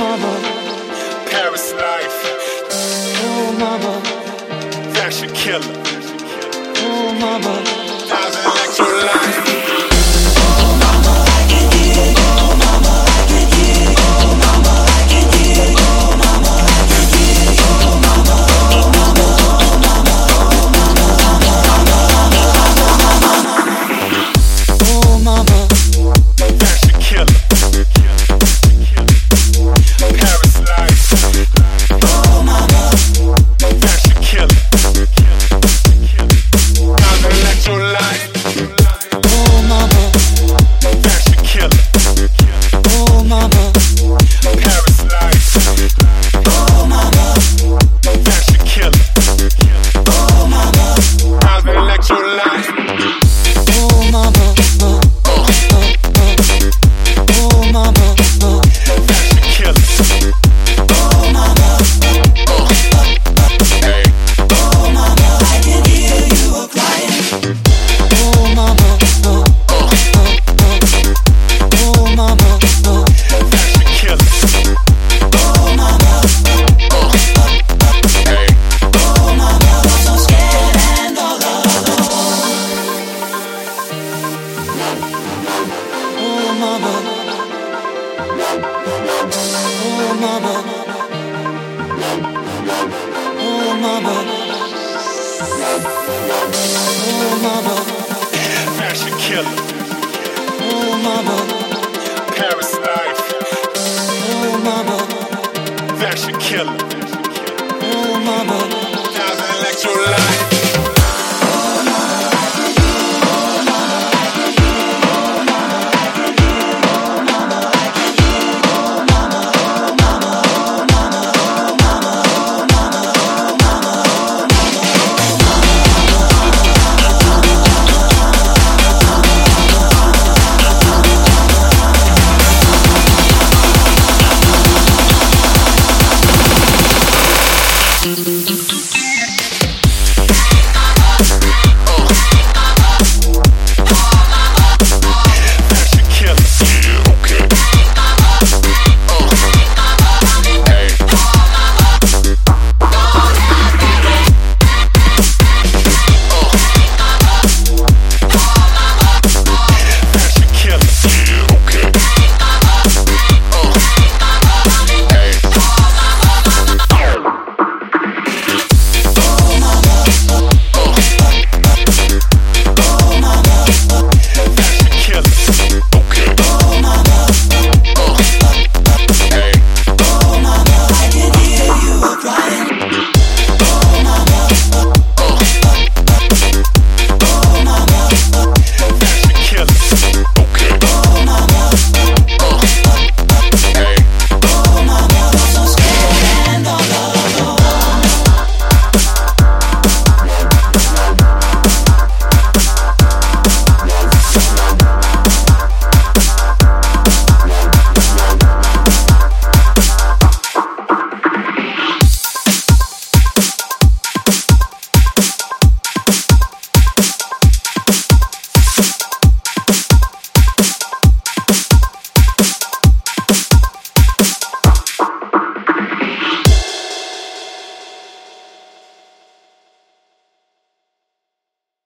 mama. Paris life. Oh, mama. Fashion killer. Oh, mama. mama. Oh mama. Oh mama. Oh mama. Fashion killer. Oh mama. Paris life. Oh mama. Fashion killer. Oh mama. Thousand electro life.